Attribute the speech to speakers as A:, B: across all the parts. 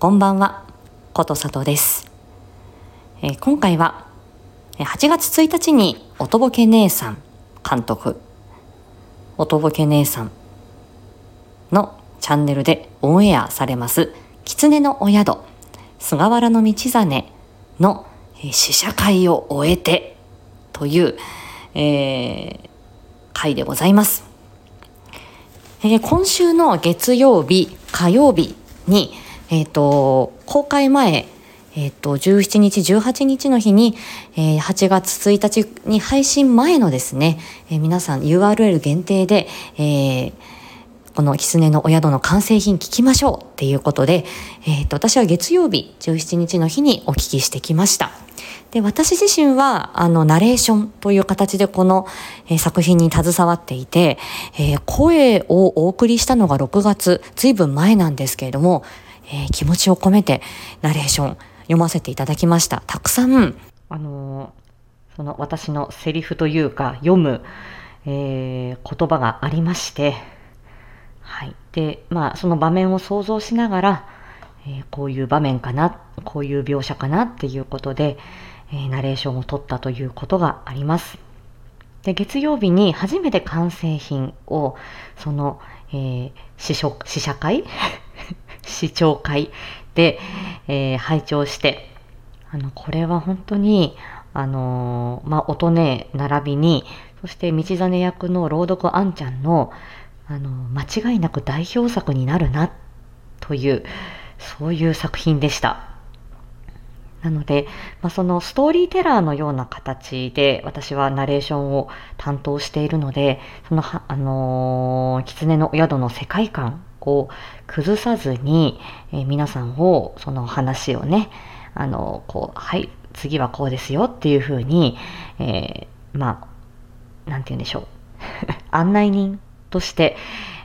A: こんばんは、ことさとです、えー、今回は8月1日におとぼけ姉さん監督、おとぼけ姉さんのチャンネルでオンエアされます、狐のお宿、菅原道真の試写会を終えてという、えー、回でございます。えー、今週の月曜日、火曜日に、えっ、ー、と、公開前、えっ、ー、と、17日、18日の日に、えー、8月1日に配信前のですね、えー、皆さん URL 限定で、えー、この狐のお宿の完成品聞きましょうっていうことで、えっ、ー、と、私は月曜日17日の日にお聞きしてきました。で、私自身は、あの、ナレーションという形でこの、えー、作品に携わっていて、えー、声をお送りしたのが6月、ずいぶん前なんですけれども、えー、気持ちを込めてナレーション読ませていただきました。たくさん、あのその私のセリフというか、読む、えー言葉がありまして、はい。で、まあ、その場面を想像しながら、えこういう場面かな、こういう描写かなっていうことで、えナレーションを取ったということがあります。で月曜日に初めて完成品をその、えー、試食試写会？試聴会で、えー、拝聴してあのこれは本当にあのー、まあ、音ね並びにそして道真役の朗読あんちゃんのあの間違いなく代表作になるなというそういう作品でした。なので、まあ、そのストーリーテラーのような形で私はナレーションを担当しているので、その、あのー、狐のお宿の世界観を崩さずに、えー、皆さんを、その話をね、あの、こう、はい、次はこうですよっていうふうに、えー、まあ、なんて言うんでしょう。案内人として、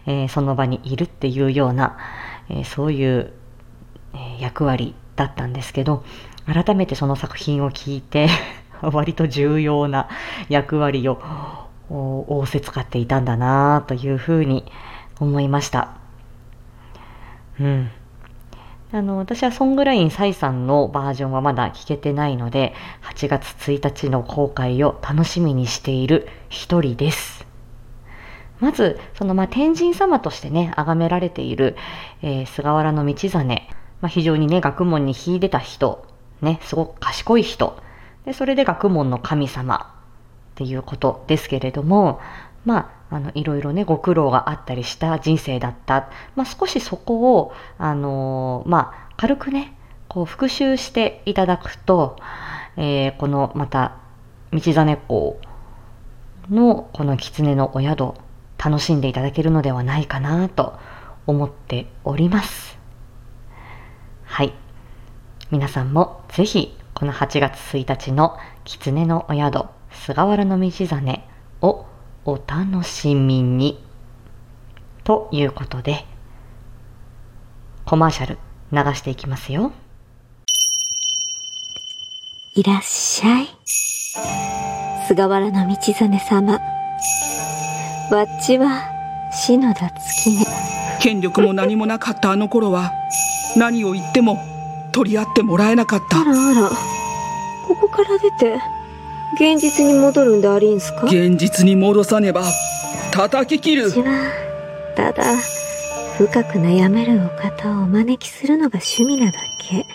A: えその場にいるっていうような、えそういう、え役割だったんですけど、改めてその作品を聞いて 割と重要な役割を仰せ使っていたんだなというふうに思いました。うん。あの、私はソングラインサイさんのバージョンはまだ聞けてないので、8月1日の公開を楽しみにしている一人です。まず、その、まあ、天神様としてね、崇められている、えー、菅原道真、まあ、非常にね、学問に秀でた人ね、すごく賢い人。で、それで学問の神様っていうことですけれども、まあ、あの、いろいろね、ご苦労があったりした人生だった。まあ、少しそこを、あのー、まあ、軽くね、こう、復習していただくと、えー、この、また、道真公の、この狐のお宿、楽しんでいただけるのではないかなと思っております。はい。皆さんもぜひこの8月1日の狐のお宿菅原道真をお楽しみに。ということでコマーシャル流していきますよ。
B: いらっしゃい。菅原道真様。わっちは篠田月音
C: 権力も何もなかったあの頃は何を言っても取り合ってもらえなかった。
B: あらあら。ここから出て現実に戻るんでありんすか？
C: 現実に戻さねば叩き切る。
B: 私はただ深く悩めるお方をお招きするのが趣味なだけ